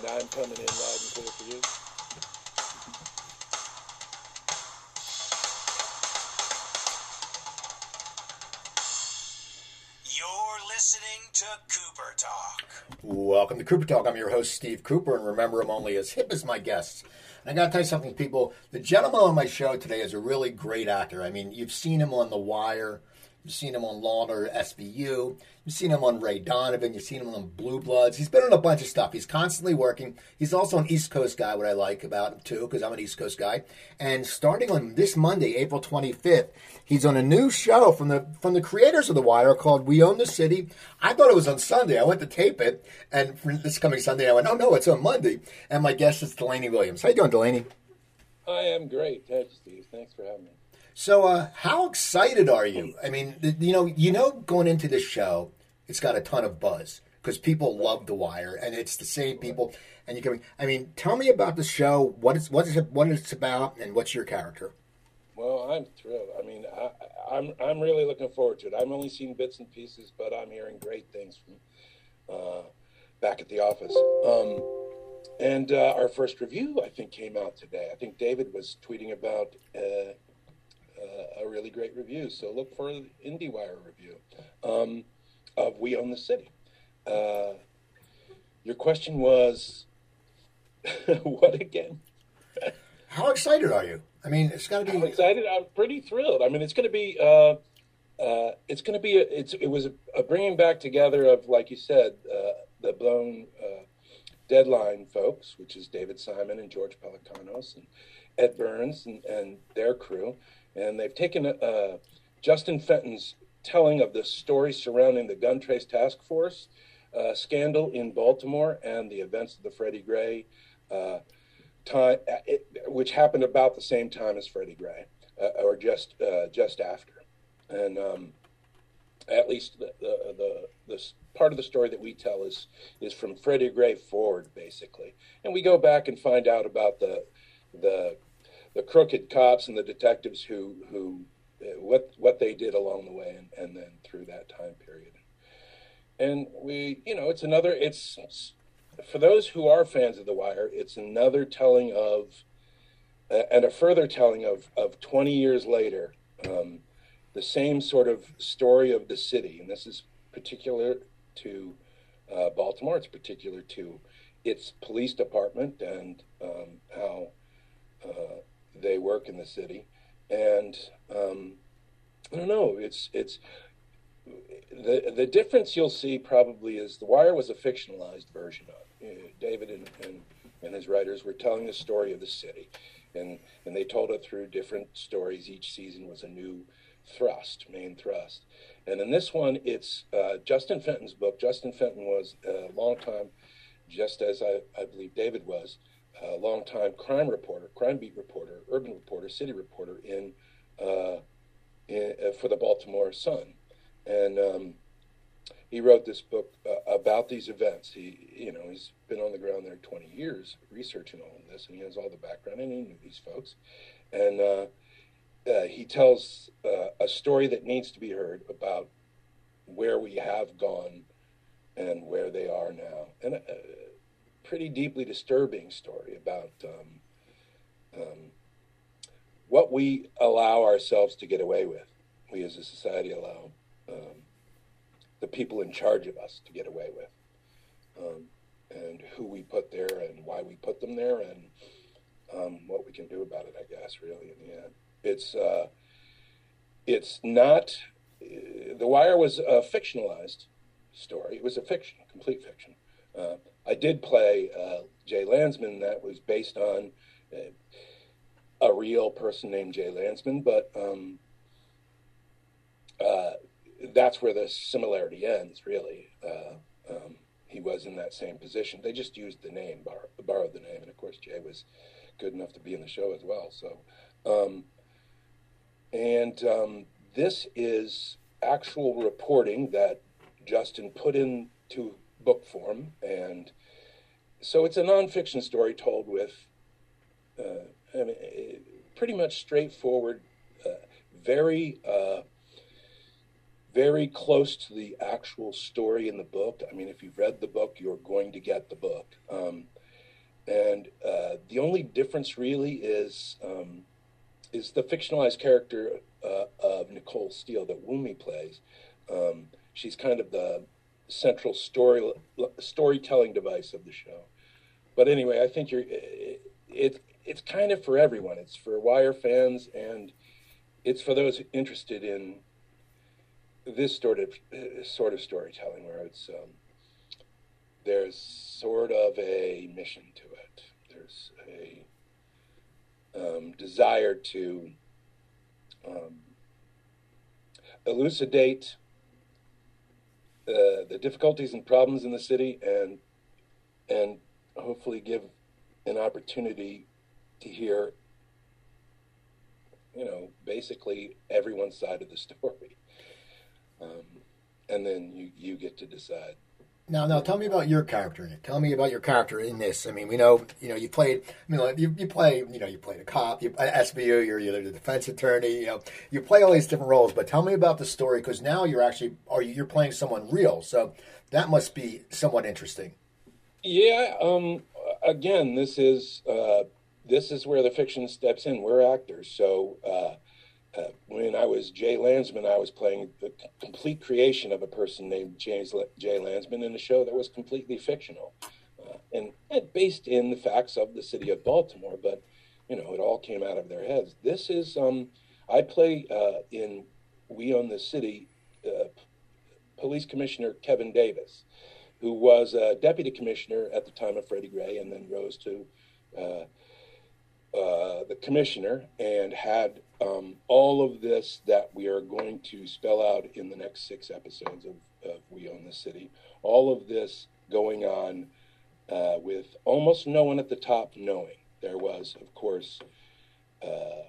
and I'm coming in loud and clear for you. You're listening to Cooper Talk. Welcome to Cooper Talk. I'm your host, Steve Cooper, and remember, I'm only as hip as my guests. And I got to tell you something, people. The gentleman on my show today is a really great actor. I mean, you've seen him on The Wire, you've seen him on Law and SVU, You've seen him on Ray Donovan. You've seen him on Blue Bloods. He's been on a bunch of stuff. He's constantly working. He's also an East Coast guy, what I like about him too, because I'm an East Coast guy. And starting on this Monday, April 25th, he's on a new show from the from the creators of The Wire called We Own the City. I thought it was on Sunday. I went to tape it, and this coming Sunday, I went, oh no, it's on Monday. And my guest is Delaney Williams. How you doing, Delaney? I am great. Thanks, Steve. Thanks for having me. So, uh, how excited are you? I mean, you know, you know, going into this show, it's got a ton of buzz because people love The Wire, and it's the same people. And you can, I mean, tell me about the show. What is what is it, what it's about, and what's your character? Well, I'm thrilled. I mean, I, I'm I'm really looking forward to it. I've only seen bits and pieces, but I'm hearing great things from uh, back at the office. Um, and uh, our first review, I think, came out today. I think David was tweeting about uh, uh a really great review. So look for the IndieWire review. Um, of We Own the City. Uh, your question was what again? How excited are you? I mean, it's got to be. I'm excited. I'm pretty thrilled. I mean, it's going to be. Uh, uh, it's going to be. A, it's. It was a, a, bringing back together of, like you said, uh, the blown uh, deadline folks, which is David Simon and George Pelecanos and Ed Burns and, and their crew, and they've taken uh, Justin Fenton's telling of the story surrounding the gun trace task force uh, scandal in Baltimore and the events of the Freddie Gray uh, time, uh, it, which happened about the same time as Freddie Gray, uh, or just uh, just after, and um, at least the, the, the the part of the story that we tell is is from Freddie Gray forward, basically, and we go back and find out about the the the crooked cops and the detectives who who what what they did along the way and, and then through that time period. And we, you know, it's another. It's, it's for those who are fans of The Wire. It's another telling of, uh, and a further telling of of twenty years later, um, the same sort of story of the city. And this is particular to uh, Baltimore. It's particular to its police department and um, how uh, they work in the city and um, I don't know. It's it's the the difference you'll see probably is The Wire was a fictionalized version of. Uh, David and, and and his writers were telling the story of the city, and and they told it through different stories. Each season was a new thrust, main thrust. And in this one, it's uh, Justin Fenton's book. Justin Fenton was a long time, just as I, I believe David was, a longtime crime reporter, crime beat reporter, urban reporter, city reporter in, uh, in uh, for the Baltimore Sun, and um, he wrote this book uh, about these events. He, you know, he's been on the ground there 20 years researching all of this, and he has all the background, and he knew these folks, and uh, uh, he tells a story that needs to be heard about where we have gone and where they are now, and pretty deeply disturbing story about um, um, what we allow ourselves to get away with. We as a society allow um, the people in charge of us to get away with, um, and who we put there, and why we put them there, and um, what we can do about it. I guess really in the end, it's uh, it's not. The Wire was a fictionalized story. It was a fiction, complete fiction. Uh, I did play uh, Jay Landsman. That was based on uh, a real person named Jay Landsman, but um, uh, that's where the similarity ends. Really, uh, um, he was in that same position. They just used the name, borrowed the name, and of course Jay was good enough to be in the show as well. So, um, and um, this is actual reporting that Justin put into book form and so it's a nonfiction story told with uh, I mean, pretty much straightforward, uh, very, uh, very close to the actual story in the book. I mean, if you've read the book, you're going to get the book. Um, and uh, the only difference really is um, is the fictionalized character uh, of Nicole Steele that Wunmi plays. Um, she's kind of the central story storytelling device of the show. But anyway, I think you're it, it it's kind of for everyone. It's for Wire fans and it's for those interested in this sort of sort of storytelling where it's um, there's sort of a mission to it. There's a um, desire to um, elucidate the difficulties and problems in the city and and hopefully give an opportunity to hear you know basically everyone's side of the story. Um, and then you you get to decide now, now, tell me about your character in it. Tell me about your character in this. I mean, we know, you know, you played. I mean, you, you play, you know, you played a cop, you SVU, you're, you're the defense attorney. You know, you play all these different roles. But tell me about the story because now you're actually, are you're playing someone real. So that must be somewhat interesting. Yeah. Um. Again, this is uh, this is where the fiction steps in. We're actors, so. Uh, uh, when I was Jay Landsman, I was playing the complete creation of a person named James Jay Landsman in a show that was completely fictional uh, and, and, based in the facts of the city of Baltimore. But you know, it all came out of their heads. This is um, I play uh, in We Own the City. Uh, Police Commissioner Kevin Davis, who was a deputy commissioner at the time of Freddie Gray, and then rose to uh, the commissioner and had um, all of this that we are going to spell out in the next six episodes of, of We Own the City. All of this going on uh, with almost no one at the top knowing. There was, of course, uh,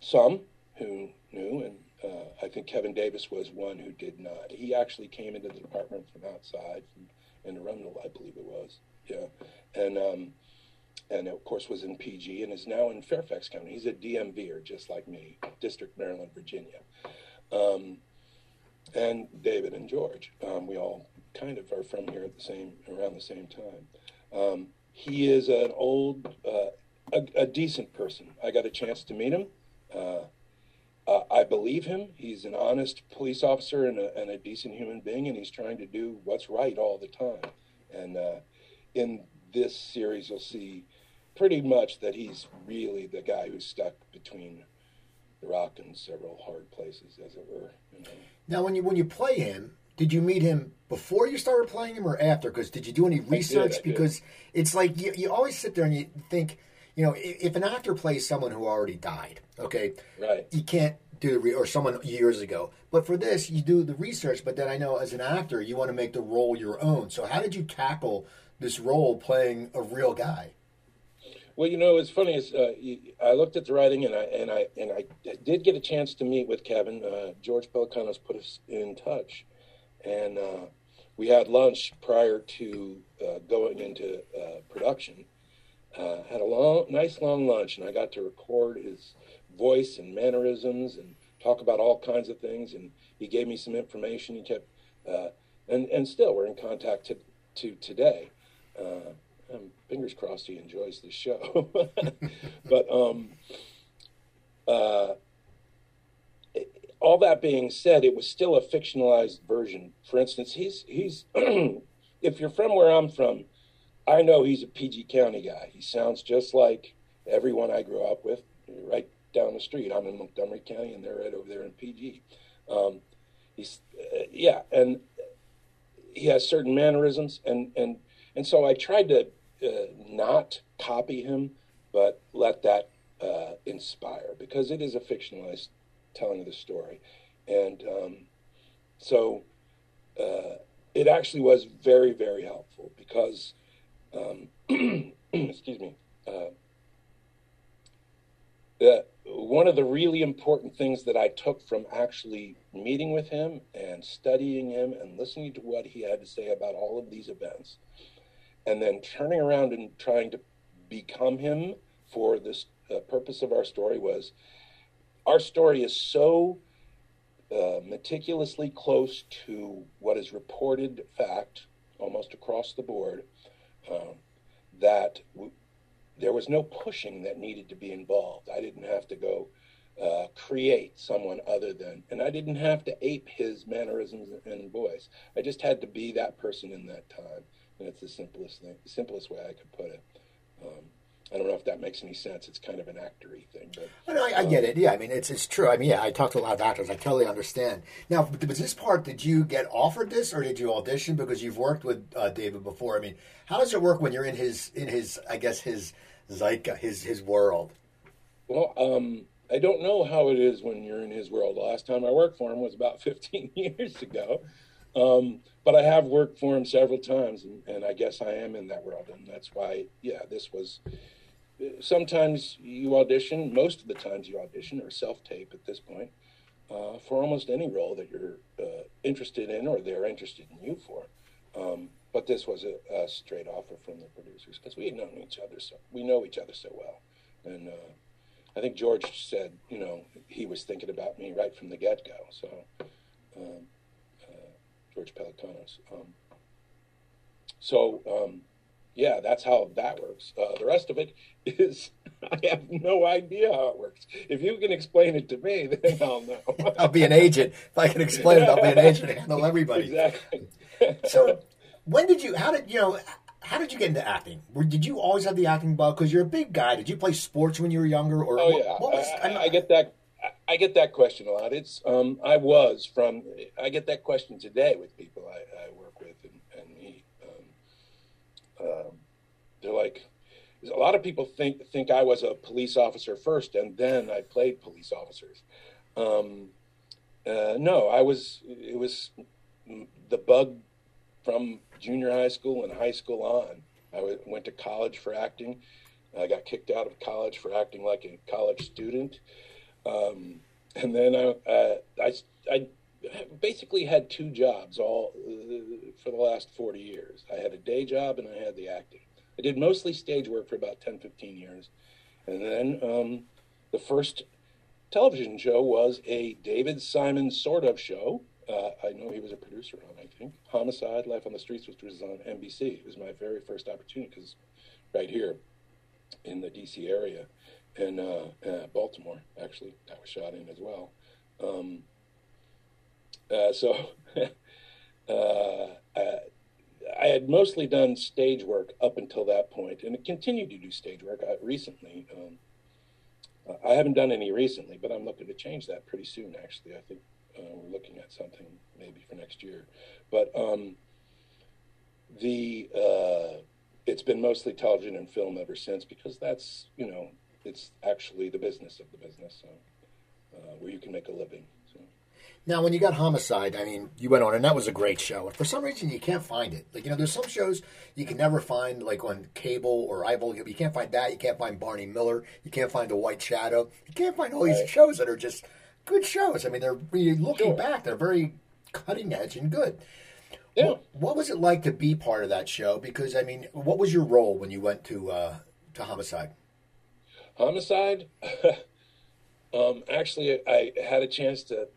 some who knew, and uh, I think Kevin Davis was one who did not. He actually came into the department from outside, from Anne Arundel, I believe it was. Yeah, and um, and of course was in PG and is now in Fairfax County. He's a DMVer, just like me, District, Maryland, Virginia. Um, and David and George, um, we all kind of are from here at the same around the same time. Um, he is an old, uh, a, a, decent person. I got a chance to meet him. Uh, uh, I believe him. He's an honest police officer and a, and a, decent human being, and he's trying to do what's right all the time. And uh, in this series, you'll see pretty much that he's really the guy who's stuck between the rock and several hard places, as it were. You know? Now, when you when you play him, did you meet him before you started playing him or after? Because did you do any research? I did, I because it's like you, you always sit there and you think, you know, if, if an actor plays someone who already died, okay, right, you can't do the or someone years ago. But for this, you do the research. But then I know as an actor, you want to make the role your own. So how did you tackle this role playing a real guy? Well, you know, it's funny. Is uh, I looked at the writing, and I and I and I did get a chance to meet with Kevin. Uh, George Pelecanos put us in touch, and uh, we had lunch prior to uh, going into uh, production. Uh, had a long, nice long lunch, and I got to record his voice and mannerisms and talk about all kinds of things. And he gave me some information. He kept, and and still we're in contact to, to today. Um, fingers crossed he enjoys the show. but um, uh, all that being said, it was still a fictionalized version. For instance, he's he's if you're from where I'm from, I know he's a PG County guy. He sounds just like everyone I grew up with, right down the street. I'm in Montgomery County, and they're right over there in PG. Um, he's uh, yeah, and he has certain mannerisms, and and and so I tried to uh, not copy him, but let that uh, inspire because it is a fictionalized telling of the story. And um, so uh, it actually was very, very helpful because, um, excuse me, uh, the, one of the really important things that I took from actually meeting with him and studying him and listening to what he had to say about all of these events and then turning around and trying to become him for this uh, purpose of our story was our story is so uh, meticulously close to what is reported fact almost across the board uh, that w- there was no pushing that needed to be involved. I didn't have to go uh, create someone other than, and I didn't have to ape his mannerisms and voice. I just had to be that person in that time, and it's the simplest thing, the simplest way I could put it. Um, I don't know if that makes any sense. It's kind of an actory thing, but I, know, I, I get it. Yeah, I mean, it's it's true. I mean, yeah, I talk to a lot of actors. I totally understand. Now, was this part? Did you get offered this, or did you audition because you've worked with uh, David before? I mean, how does it work when you're in his in his I guess his zeitgeist, his his world? Well, um, I don't know how it is when you're in his world. The last time I worked for him was about 15 years ago. Um, but I have worked for him several times, and, and, I guess I am in that world, and that's why, yeah, this was. Sometimes you audition, most of the times you audition or self tape at this point, uh, for almost any role that you're uh, interested in or they're interested in you for. Um, but this was a, a, straight offer from the producers because we had known each other so we know each other so well, and uh, I think George said, you know, he was thinking about me right from the get go. So, um, uh, George Pelecanos. Um, so, um, yeah, that's how that works. Uh, the rest of it is, I have no idea how it works. If you can explain it to me, then I'll know. I'll be an agent. If I can explain it, I'll be an agent to handle everybody. Exactly. so, when did you, how did, you know, how did you get into acting? Did you always have the acting bug? Because you're a big guy. Did you play sports when you were younger? Or oh what, yeah, what was, I, I, get that. I get that question a lot. It's um, I was from. I get that question today with people I, I work with and, and. Um, uh, they're like, a lot of people think think I was a police officer first, and then I played police officers. Um, uh, no, I was. It was the bug from junior high school and high school on. I w- went to college for acting. I got kicked out of college for acting like a college student. Um, and then I, uh, I, I basically had two jobs all uh, for the last 40 years. I had a day job and I had the acting. I did mostly stage work for about 10, 15 years. And then um, the first television show was a David Simon sort of show uh, I know he was a producer on, I think. Homicide, Life on the Streets, which was on NBC. It was my very first opportunity because right here in the DC area and uh, uh, Baltimore, actually, that was shot in as well. Um, uh, so uh, I had mostly done stage work up until that point and continued to do stage work uh, recently. Um, I haven't done any recently, but I'm looking to change that pretty soon, actually. I think uh, we're looking at something maybe for next year, but um, the it's been mostly television and film ever since because that's you know it's actually the business of the business, so, uh, where you can make a living. So. Now, when you got Homicide, I mean, you went on, and that was a great show. And for some reason, you can't find it. Like, you know, there's some shows you can never find, like on cable or iVol. You can't find that. You can't find Barney Miller. You can't find The White Shadow. You can't find all these right. shows that are just good shows. I mean, they're looking sure. back, they're very cutting edge and good. Yeah. What, what, was it like to be part of that show? Because I mean, what was your role when you went to uh, to Homicide? Homicide. um, actually, I had a chance to,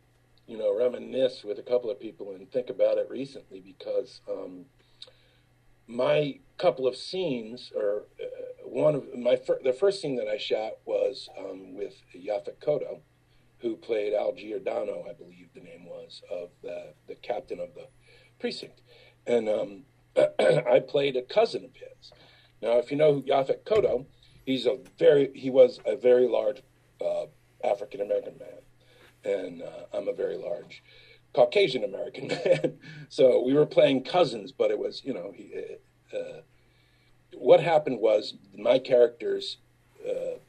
you know, reminisce with a couple of people and think about it recently because um, my couple of scenes, or uh, one of my fir- the first scene that I shot was um, with Yaphet Kotto who played Al Giardello, I believe the name was, of the, the captain of the precinct. And um, I played a cousin of his. Now, if you know Yaphet Kotto, he's a very he was a very large uh, African American man, and uh, I'm a very large Caucasian American man. so we were playing cousins, but it was you know he. Uh, what happened was my character's uh,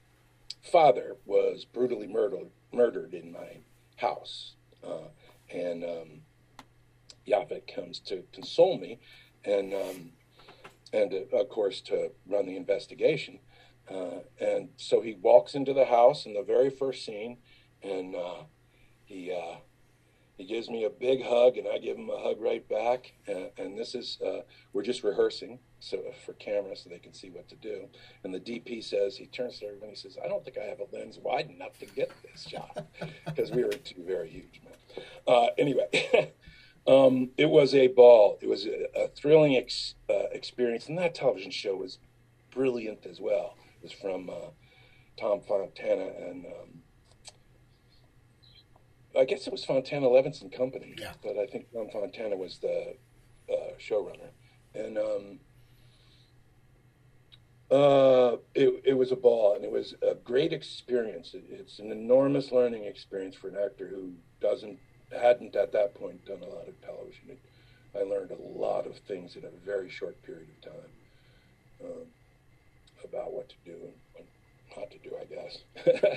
father was brutally murdered murdered in my house. Uh, and um, Yaphet comes to console me and, um, and uh, of course, to run the investigation. Uh, and so he walks into the house in the very first scene and uh, he uh, he gives me a big hug and I give him a hug right back. And, and this is, uh, we're just rehearsing so for camera so they can see what to do. And the DP says, he turns to everyone. he says, I don't think I have a lens wide enough to get this shot because we were two very huge men. Uh, anyway, um, it was a ball. It was a, a thrilling ex, uh, experience. And that television show was brilliant as well. Was from uh, Tom Fontana and um, I guess it was Fontana Levinson Company. Yeah. But I think Tom Fontana was the uh, showrunner, and um, uh, it, it was a ball, and it was a great experience. It, it's an enormous learning experience for an actor who doesn't hadn't at that point done a lot of television. It, I learned a lot of things in a very short period of time um, about what to do and what not to do, I guess.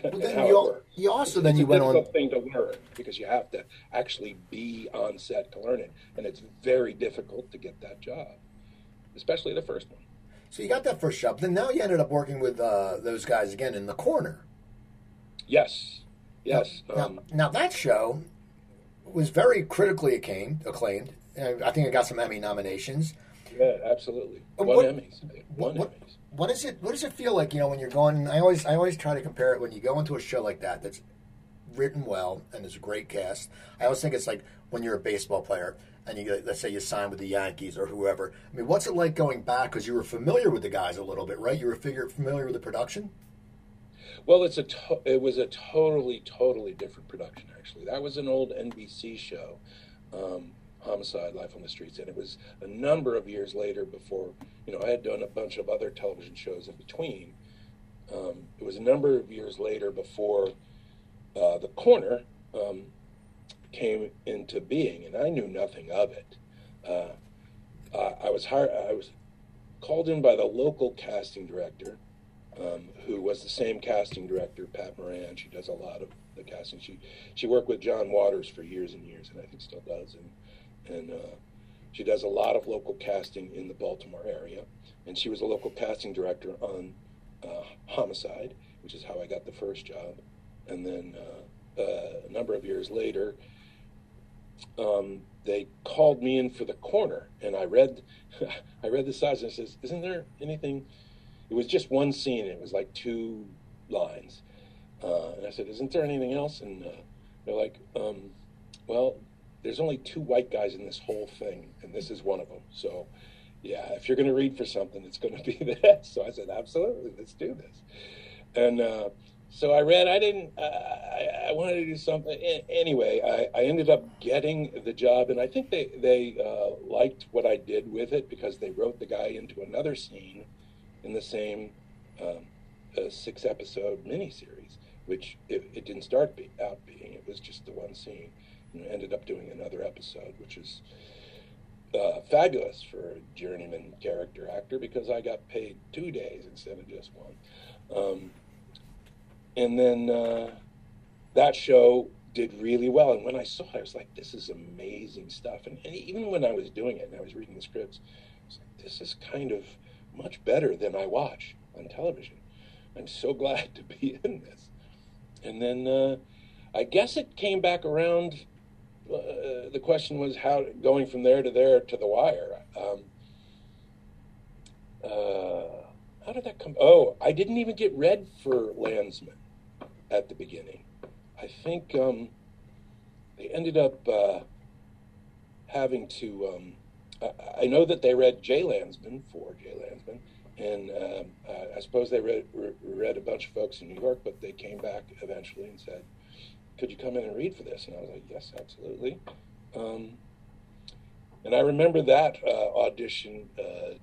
But then you, it al- worked. you also It's then you went on. thing to learn because you have to actually be on set to learn it, and it's very difficult to get that job, especially the first one. So you got that first job. Then now you ended up working with uh, those guys again in the corner. Yes, yes. Now, Um, now that show was very critically acclaimed. Acclaimed. I think it got some Emmy nominations. yeah, absolutely. One what- Emmys. One what- Emmys. What is it? What does it feel like? You know, when you're going. I always, I always try to compare it when you go into a show like that. That's written well and there's a great cast. I always think it's like when you're a baseball player and you let's say you sign with the Yankees or whoever. I mean, what's it like going back because you were familiar with the guys a little bit, right? You were figure, familiar with the production. Well, it's a to- it was a totally totally different production actually. That was an old NBC show, um, Homicide: Life on the Streets, and it was a number of years later before you know I had done a bunch of other television shows in between. Um, it was a number of years later before uh, the Corner um, came into being, and I knew nothing of it. Uh, I I was hired. I was called in by the local casting director um, who was the same casting director, Pat Moran. She does a lot of the casting. She she worked with John Waters for years and years, and I think still does. And and uh, she does a lot of local casting in the Baltimore area. And she was a local casting director on uh, Homicide, which is how I got the first job. And then uh, uh, a number of years later, um, they called me in for the corner, and I read I read the sides and it says, "Isn't there anything?" it was just one scene. It was like two lines, uh, and I said, "Isn't there anything else?" And uh, they're like, um, "Well, there's only two white guys in this whole thing, and this is one of them." So, yeah, if you're going to read for something, it's going to be this. So I said, "Absolutely, let's do this." And uh, so I read. I didn't. I, I- I wanted to do something. Anyway, I, I ended up getting the job, and I think they they uh, liked what I did with it because they wrote the guy into another scene in the same um, uh, six episode miniseries, which it, it didn't start be, out being. It was just the one scene. Ended up doing another episode, which is uh, fabulous for a journeyman character actor because I got paid two days instead of just one. Um, and then uh, that show did really well. And when I saw it, I was like, this is amazing stuff. And, and even when I was doing it and I was reading the scripts, I was like, this is kind of much better than I watch on television. I'm so glad to be in this. And then uh, I guess it came back around. The question was how going from there to there to the wire. Um, uh, how did that come? Oh, I didn't even get read for Landsman at the beginning. I think um, they ended up uh, having to. Um, I, I know that they read Jay Landsman for Jay Landsman, and um, I, suppose they read, re- read a bunch of folks in New York, but they came back eventually and said, "Could you come in and read for this?" And I was like, "Yes, absolutely." Um, and I remember that uh, audition uh,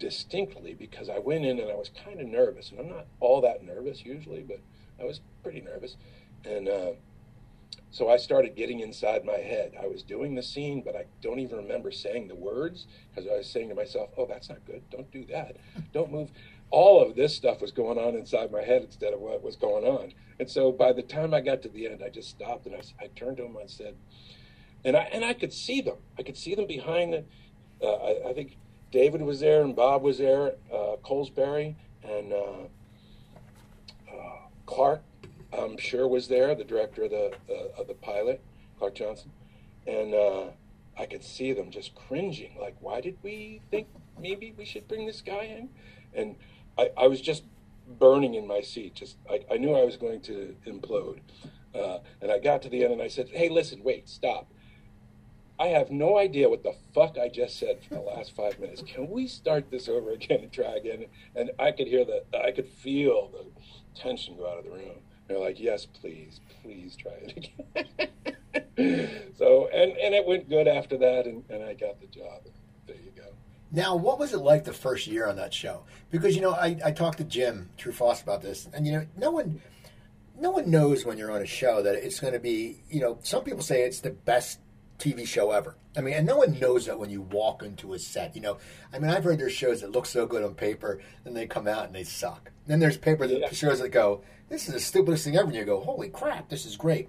distinctly because I went in and I was kind of nervous, and I'm not all that nervous usually, but I was pretty nervous, and uh, so I started getting inside my head. I was doing the scene, but I don't even remember saying the words because I was saying to myself, "Oh, that's not good. Don't do that. Don't move." All of this stuff was going on inside my head instead of what was going on. And so by the time I got to the end, I just stopped and I, I turned to him and said, and I and I could see them. I could see them behind the. Uh, I, I think David was there and Bob was there, uh, Colesbury and uh, uh, Clark. I'm sure was there, the director of the uh, of the pilot, Clark Johnson, and uh, I could see them just cringing. Like, why did we think maybe we should bring this guy in? And I, I was just burning in my seat. Just I, I knew I was going to implode. Uh, and I got to the end and I said, "Hey, listen, wait, stop." I have no idea what the fuck I just said for the last five minutes. Can we start this over again and try again? And I could hear the, I could feel the tension go out of the room. They're like, yes, please, please try it again. so, and, and it went good after that, and, and I got the job. There you go. Now, what was it like the first year on that show? Because you know, I, I talked to Jim True-Frost about this, and you know, no one, no one knows when you're on a show that it's going to be. You know, some people say it's the best TV show ever. I mean, and no one knows that when you walk into a set. You know, I mean, I've heard there's shows that look so good on paper, and they come out and they suck. Then there's paper that Yeah. shows that go, "This is the stupidest thing ever," and you go, "Holy crap, this is great."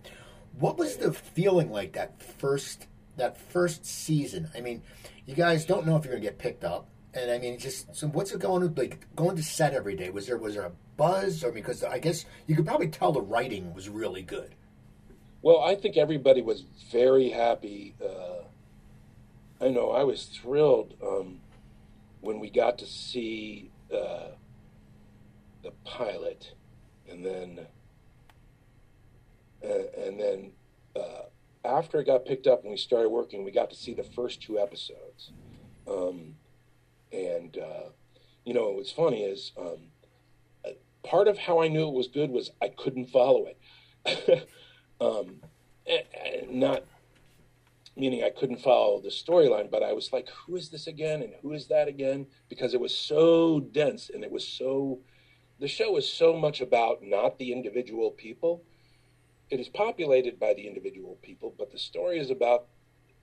What was the feeling like that first that first season? I mean, you guys don't know if you're going to get picked up, and I mean, just so what's it going to like going to set every day? Was there was there a buzz, or because I guess you could probably tell the writing was really good. Well, I think everybody was very happy. Uh, I know I was thrilled um, when we got to see uh, the pilot, and then and, and then uh, after it got picked up and we started working, we got to see the first two episodes. Um, and uh, you know, what's funny is um, part of how I knew it was good was I couldn't follow it. um, and- and not meaning I couldn't follow the storyline, but I was like, who is this again? And who is that again? Because it was so dense and it was so, the show is so much about not the individual people. It is populated by the individual people, but the story is about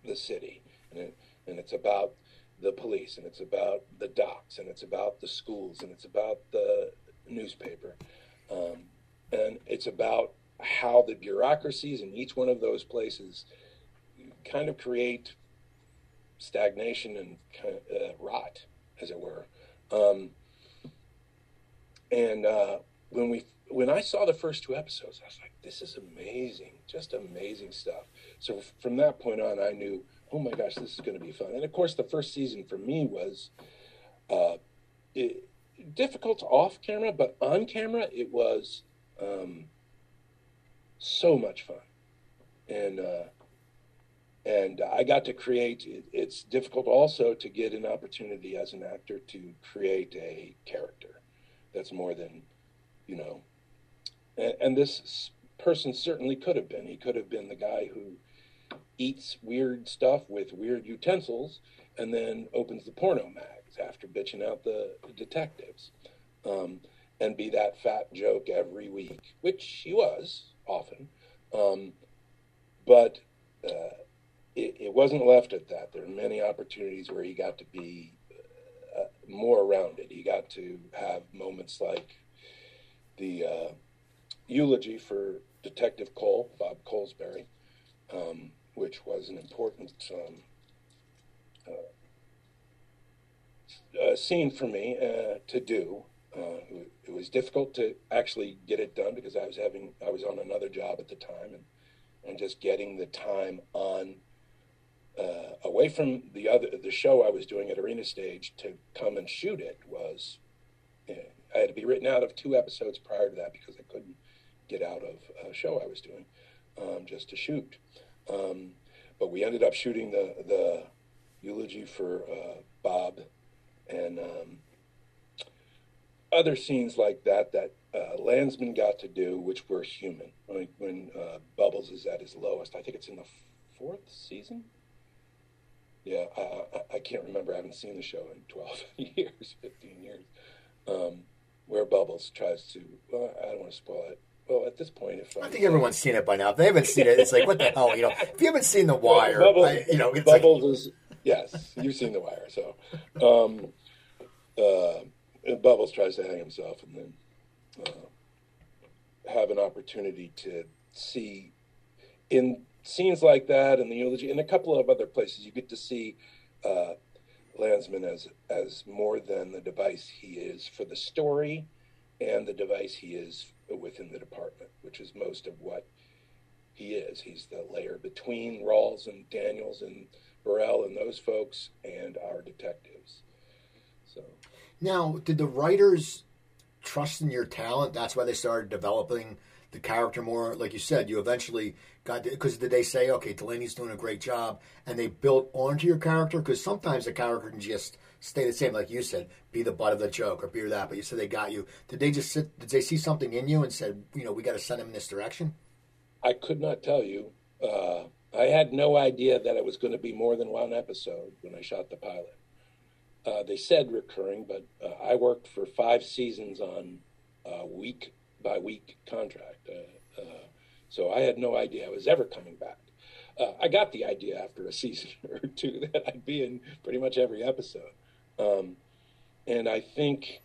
the city and, it, and it's about the police and it's about the docks and it's about the schools and it's about the newspaper. Um, and it's about how the bureaucracies in each one of those places kind of create stagnation and kind of, uh, rot, as it were. Um, and uh, when we when I saw the first two episodes, I was like, "This is amazing, just amazing stuff." So f- from that point on, I knew, "Oh my gosh, this is going to be fun." And of course, the first season for me was uh, it, difficult off camera, but on camera, it was um, so much fun, and uh, and I got to create. It, it's difficult also to get an opportunity as an actor to create a character that's more than you know. And, this person certainly could have been. He could have been the guy who eats weird stuff with weird utensils and then opens the porno mags after bitching out the, detectives um, and be that fat joke every week, which he was often. Um, but uh, it, it wasn't left at that. There are many opportunities where he got to be uh, more rounded. He got to have moments like the uh, eulogy for Detective Cole, Bob Colesbury, um, which was an important um, uh, uh, scene for me uh, to do. Uh, it, was difficult to actually get it done because I was having I was on another job at the time and and just getting the time on uh, away from the other the show I was doing at Arena Stage to come and shoot it was I had to be written out of two episodes prior to that because I couldn't get out of a show I was doing um, just to shoot. Um, but we ended up shooting the the eulogy for uh, Bob and um, other scenes like that that uh, Landsman got to do, which were human. Like when uh, Bubbles is at his lowest, I think it's in the fourth season. Yeah, I, I, I can't remember. I haven't seen the show in 12 years, 15 years. Um, where Bubbles tries to, well, I don't want to spoil it. Well, at this point, if I think everyone's seen it by now. If they haven't seen it, it's like what the hell, you know? If you haven't seen The Wire, Bubbles, I, you know, it's like Bubbles is yes, you've seen The Wire. So, um, uh, Bubbles tries to hang himself, and then uh, have an opportunity to see in scenes like that, and the eulogy, and a couple of other places, you get to see uh, Landsman as as more than the device he is for the story, and the device he is within the department, which is most of what he is. He's the layer between Rawls and Daniels and Burrell and those folks and our detectives. So Now, did the writers trust in your talent? That's why they started developing the character more? Like you said, you eventually got because did they say, okay, Delaney's doing a great job, and they built onto your character? Because sometimes the character can just stay the same, like you said, be the butt of the joke or be that. But you said they got you. Did they just sit? Did they see something in you and said, you know, we got to send him in this direction? I could not tell you. Uh, I had no idea that it was going to be more than one episode when I shot the pilot. Uh, they said recurring, but uh, I worked for five seasons on a week by week contract. Uh, uh, so I had no idea I was ever coming back. Uh, I got the idea after a season or two that I'd be in pretty much every episode. Um, and I think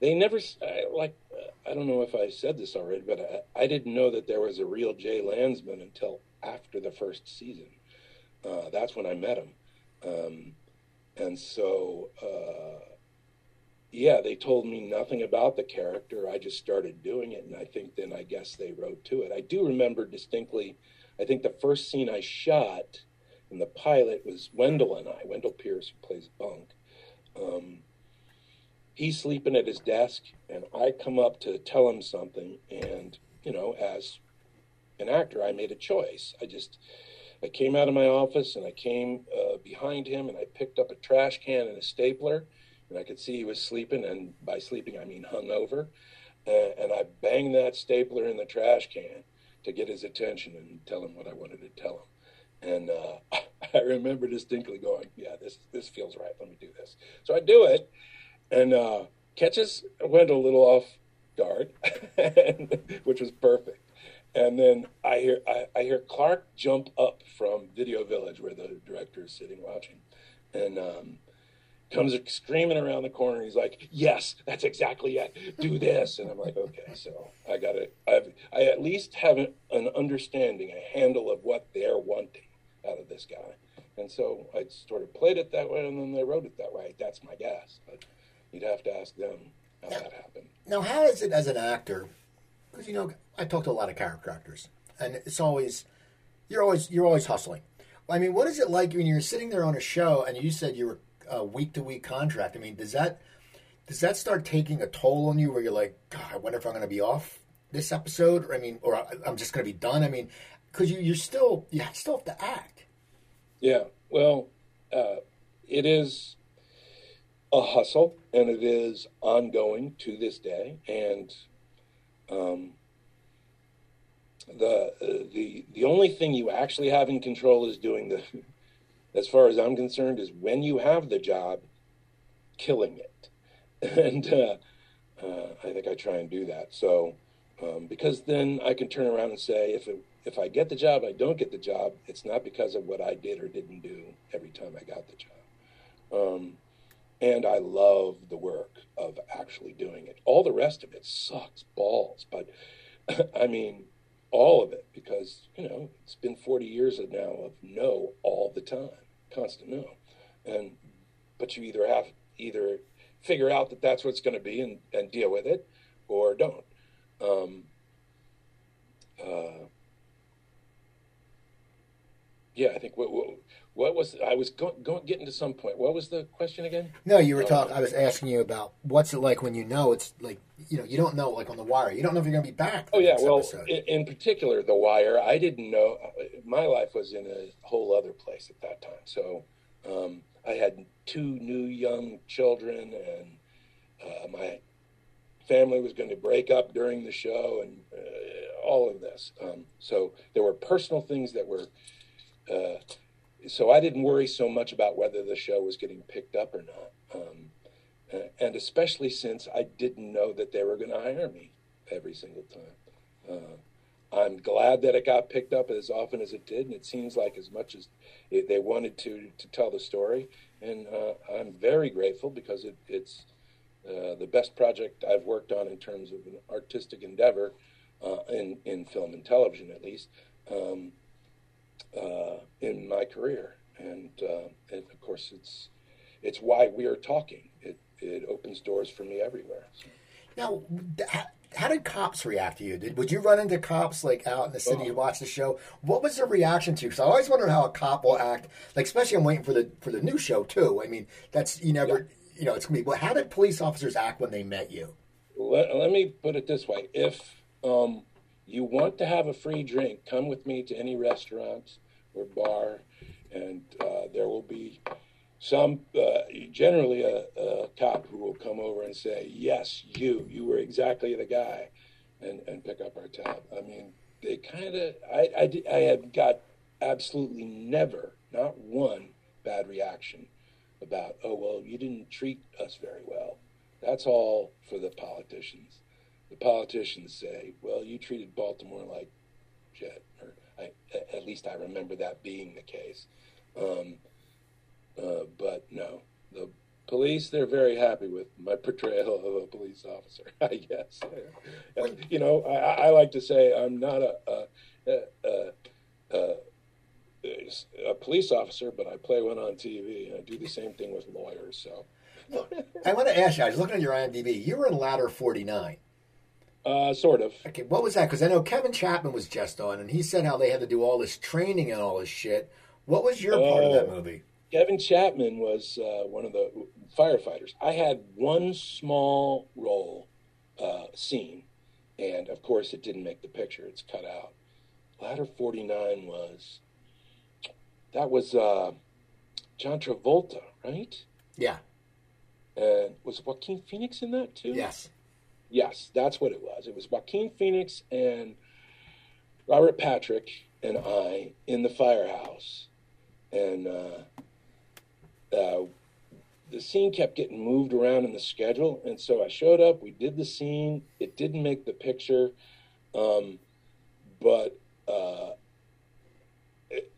they never, like, I don't know if I said this already, but I, I, didn't know that there was a real Jay Landsman until after the first season. Uh, that's when I met him. Um, and so, uh, yeah, they told me nothing about the character. I just started doing it, and I think then I guess they wrote to it. I do remember distinctly. I think the first scene I shot in the pilot was Wendell and I. Wendell Pierce, who plays Bunk. Um, he's sleeping at his desk, and I come up to tell him something, and you know, as an actor, I made a choice. I just I came out of my office and I came uh, behind him and I picked up a trash can and a stapler, and I could see he was sleeping, and by sleeping I mean hungover, uh, and I banged that stapler in the trash can to get his attention and tell him what I wanted to tell him. And uh, I remember distinctly going, "Yeah, this this feels right. Let me do this." So I do it, and uh, catches Wendell a little off guard, which was perfect. And then I hear I, I, hear Clark jump up from Video Village where the director is sitting watching, and um, comes screaming around the corner. He's like, "Yes, that's exactly it. Do this." And I'm like, "Okay." So I got it. I at least have an understanding, a handle of what they're wanting out of this guy. And so I sort of played it that way, and then they wrote it that way. That's my guess. But you'd have to ask them how now, that happened. Now, how is it as an actor? Because you know, I talk to a lot of character actors, and it's always you're always you're always hustling. I mean, what is it like when you're sitting there on a show and you said you were a week to week contract? I mean, does that does that start taking a toll on you where you're like, God, I wonder if I'm going to be off this episode? Or, I mean, or I'm just going to be done. I mean, because you, you're still you still have to act. Yeah. Well, uh, it is a hustle, and it is ongoing to this day. And um, the uh, the the only thing you actually have in control is doing the. As far as I'm concerned, is when you have the job, killing it, and uh, uh, I think I try and do that. So um, because then I can turn around and say, if it, if I get the job, I don't get the job, it's not because of what I did or didn't do every time I got the job. Um, and I love the work of actually doing it. All the rest of it sucks balls, but I mean, all of it because you know it's been 40 years now of no all the time, constant no, and but you either have either figure out that that's what's going to be and, and deal with it, or don't. Um, uh, yeah, I think what, what, what was I was going, going getting to some point. What was the question again? No, you were talking. I was asking you about what's it like when you know it's like you know you don't know like on the wire. You don't know if you're going to be back. Oh yeah, well, in, in, particular the wire. I didn't know. My life was in a whole other place at that time. So um, I had two new young children, and uh, my family was going to break up during the show, and uh, all of this. Um, so there were personal things that were uh, so I didn't worry so much about whether the show was getting picked up or not. Um, and especially since I didn't know that they were going to hire me every single time. Uh, I'm glad that it got picked up as often as it did, and it seems like as much as it, they wanted to to tell the story, and uh, I'm very grateful because it, it's uh, the best project I've worked on in terms of an artistic endeavor uh, in in film and television, at least. Um, uh, in my career, and, uh, and of course it's it's why we are talking. It it opens doors for me everywhere. Now, how did cops react to you? Did would you run into cops like out in the city? You oh. watch the show. What was their reaction to? Because I always wondered how a cop will act. Like especially I'm waiting for the for the new show too. I mean, that's you never yeah. you know it's gonna be. But how did police officers act when they met you? Let, let me put it this way: if um, you want to have a free drink, come with me to any restaurant or bar, and uh, there will be some, uh, generally a, a cop who will come over and say, "Yes, you, you were exactly the guy," and and pick up our tab. I mean, they kind of, I, I, I had got absolutely never, not one bad reaction about, oh well, you didn't treat us very well. That's all for the politicians. The politicians say, well, you treated Baltimore like shit, or I, at least I remember that being the case. Um, uh, but no, the police, they're very happy with my portrayal of a police officer, I guess. you know, I, I like to say I'm not a, a, a, a, a police officer, but I play one on TV, and I do the same thing with lawyers. So, I want to ask you. I was looking at your IMDb. You were in Ladder 49. Uh, sort of. Okay, what was that? Because I know Kevin Chapman was just on, and he said how they had to do all this training and all this shit. What was your part of that Oh. movie? Kevin Chapman was uh, one of the firefighters. I had one small role uh, scene, and of course, it didn't make the picture. It's cut out. Ladder 49 was that was uh, John Travolta, right? Yeah. And was Joaquin Phoenix in that too? Yes. Yes, that's what it was. It was Joaquin Phoenix and Robert Patrick and I in the firehouse, and uh, uh, the scene kept getting moved around in the schedule, and so I showed up. We did the scene. It didn't make the picture, um, but uh, it,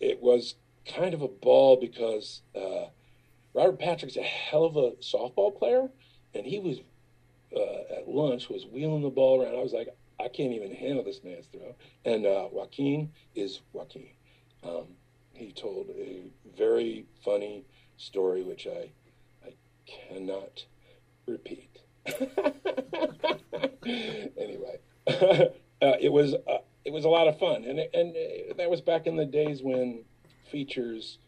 it- was kind of a ball because uh, Robert Patrick's a hell of a softball player, and he was uh, at lunch was wheeling the ball around. I was like, I can't even handle this man's throw. And uh, Joaquin is Joaquin. Um, he told a very funny story, which I I cannot repeat. anyway, uh, it was uh, it was a lot of fun, and and uh, that was back in the days when features.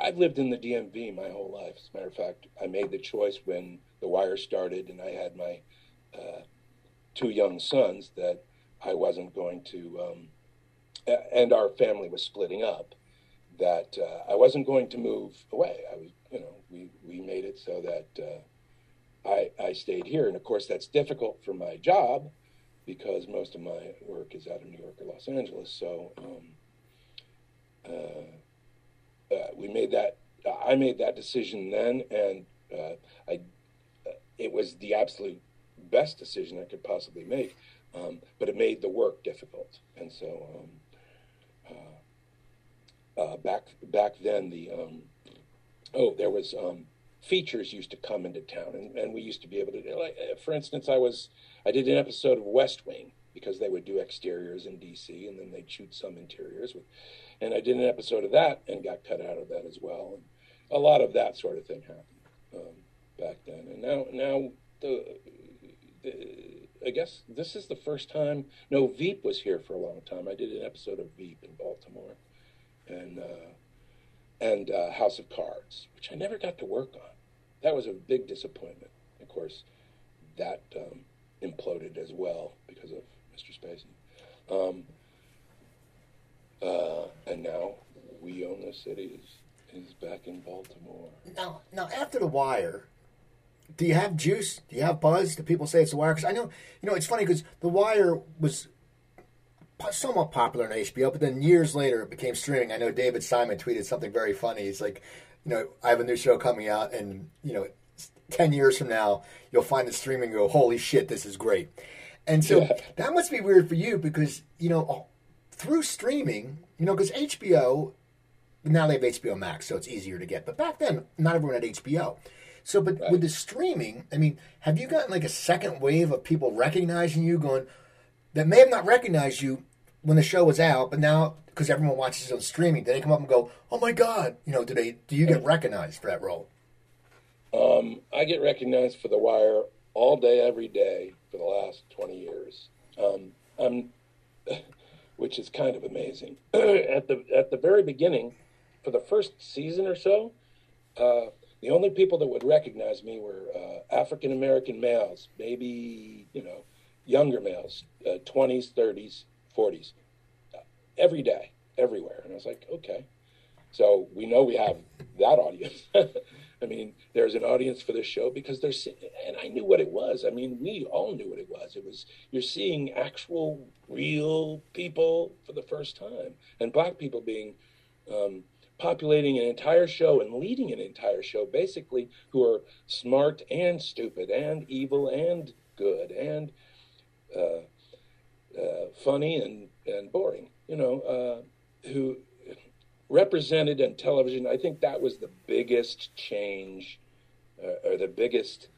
I've lived in the DMV my whole life. As a matter of fact, I made the choice when The Wire started, and I had my uh, two young sons that I wasn't going to, um, and our family was splitting up. That uh, I wasn't going to move away. I was, you know, we we made it so that uh, I I stayed here, and of course that's difficult for my job because most of my work is out of New York or Los Angeles. So. Um, uh, uh, we made that. I made that decision then, and uh, I. Uh, it was the absolute best decision I could possibly make, um, but it made the work difficult. And so, um, uh, uh, back back then, the um, oh, there was um, features used to come into town, and, and we used to be able to. Like, uh, for instance, I was I did an episode of West Wing because they would do exteriors in DC, and then they'd shoot some interiors with and I did an episode of that and got cut out of that as well. And a lot of that sort of thing happened um, back then. And now, now the, the, I guess this is the first time. No, Veep was here for a long time. I did an episode of Veep in Baltimore, and uh, and uh, House of Cards, which I never got to work on. That was a big disappointment. Of course, that um, imploded as well because of Mr. Spacey. Um, uh, and now we own the city is, is back in Baltimore. Now, now after The Wire, do you have juice? Do you have buzz? Do people say it's The Wire? Because I know, you know, it's funny because The Wire was somewhat popular on HBO, but then years later it became streaming. I know David Simon tweeted something very funny. He's like, you know, I have a new show coming out, and you know, ten years from now you'll find it streaming. and Go, holy shit, this is great. And so Yeah. that must be weird for you because you know through streaming, you know, because HBO now they have HBO Max, so it's easier to get. But back then, not everyone had HBO. So, but with the streaming, I mean, have you gotten like a second wave of people recognizing you, going that may have not recognized you when the show was out, but now because everyone watches it on streaming, do they come up and go, "Oh my god," you know? Do they? Do you get recognized for that role? Um, I get recognized for The Wire all day, every day for the last 20 years. Um, I'm, which is kind of amazing. at the at the very beginning, for the first season or so, uh, the only people that would recognize me were uh, African American males, maybe you know, younger males, uh, twenties, thirties, forties, every day, everywhere. And I was like, okay, so we know we have that audience. I mean, there's an audience for this show because there's, and I knew what it was. I mean, we all knew what it was. It was you're seeing actual, real people for the first time, and black people being um, populating an entire show and leading an entire show, basically, who are smart and stupid and evil and good and uh, uh, funny and and boring. You know, uh, who represented on television. I think that was the biggest change, uh, or the biggest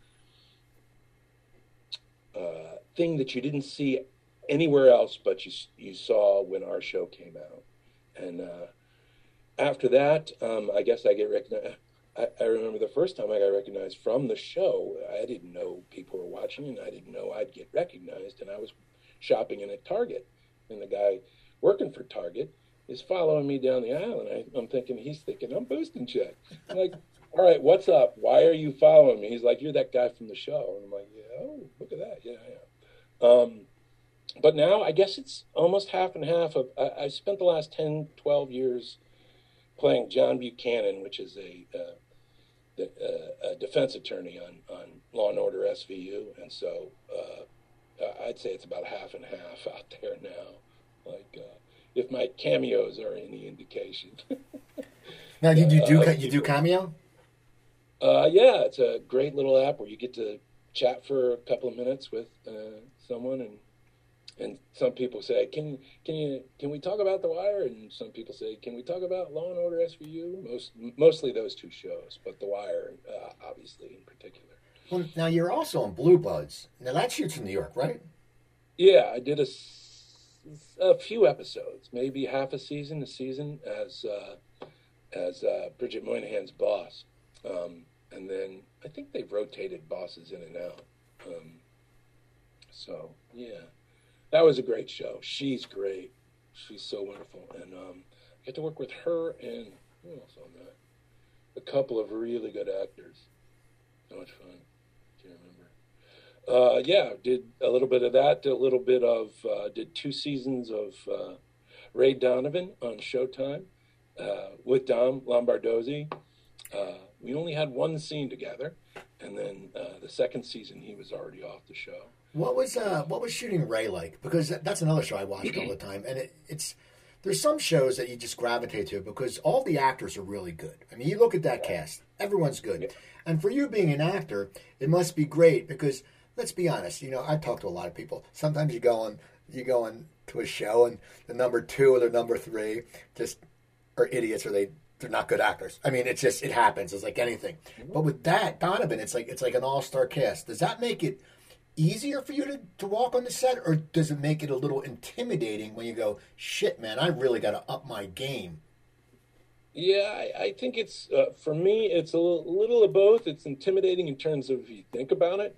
uh, thing that you didn't see anywhere else, but you you saw when our show came out. And uh, after that, um, I guess I get recognized. I, I, remember the first time I got recognized from the show. I didn't know people were watching, and I didn't know I'd get recognized. And I was shopping in a Target, and the guy working for Target is following me down the aisle, and I, am thinking he's thinking I'm boosting Chuck. I'm like, all right, what's up? Why are you following me? He's like, you're that guy from the show, and I'm like, yeah, oh, look at that, yeah, yeah. Um, but now I guess it's almost half and half of. I, I, spent the last 10, 12 years playing John Buchanan, which is a, uh, the, uh, a defense attorney on, on Law and Order SVU, and so uh, I'd say it's about half and half out there now. Like uh, if my cameos are any indication. now, did you do uh, you do cameo? Uh, yeah, it's a great little app where you get to chat for a couple of minutes with uh, someone, and and some people say, "Can can you can we talk about The Wire?" And some people say, "Can we talk about Law and Order SVU?" Most mostly those two shows, but The Wire, uh, obviously in particular. Well, now you're also on Blue Bloods. Now that shoots in New York, right? Yeah, I did a a few episodes, maybe half a season, a season as uh, as uh, Bridget Moynahan's boss, um, and then I think they've rotated bosses in and out. Um, so yeah, that was a great show. She's great. She's so wonderful, and um, I get to work with her and who else on that? A couple of really good actors. So much fun. Can't remember uh, yeah, did a little bit of that. Did a little bit of uh, did two seasons of uh, Ray Donovan on Showtime uh, with Dom Lombardozzi. Uh, we only had one scene together, and then uh, the second season he was already off the show. What was what was shooting Ray like? Because that's another show I watched all the time, and it, it's there's some shows that you just gravitate to because all the actors are really good. I mean, you look at that cast, everyone's good. Yeah. And for you being an actor, it must be great because let's be honest. You know, I talk to a lot of people. Sometimes you go on, you go on to a show, and the number two or the number three just are idiots, or they they're not good actors. I mean, it's just it happens. It's like anything. But with that Donovan, it's like it's like an all star cast. Does that make it easier for you to, to walk on the set, or does it make it a little intimidating when you go, shit, man, I really got to up my game? Yeah, I, I think it's uh, for me. It's a little, little, of both. It's intimidating in terms of you think about it,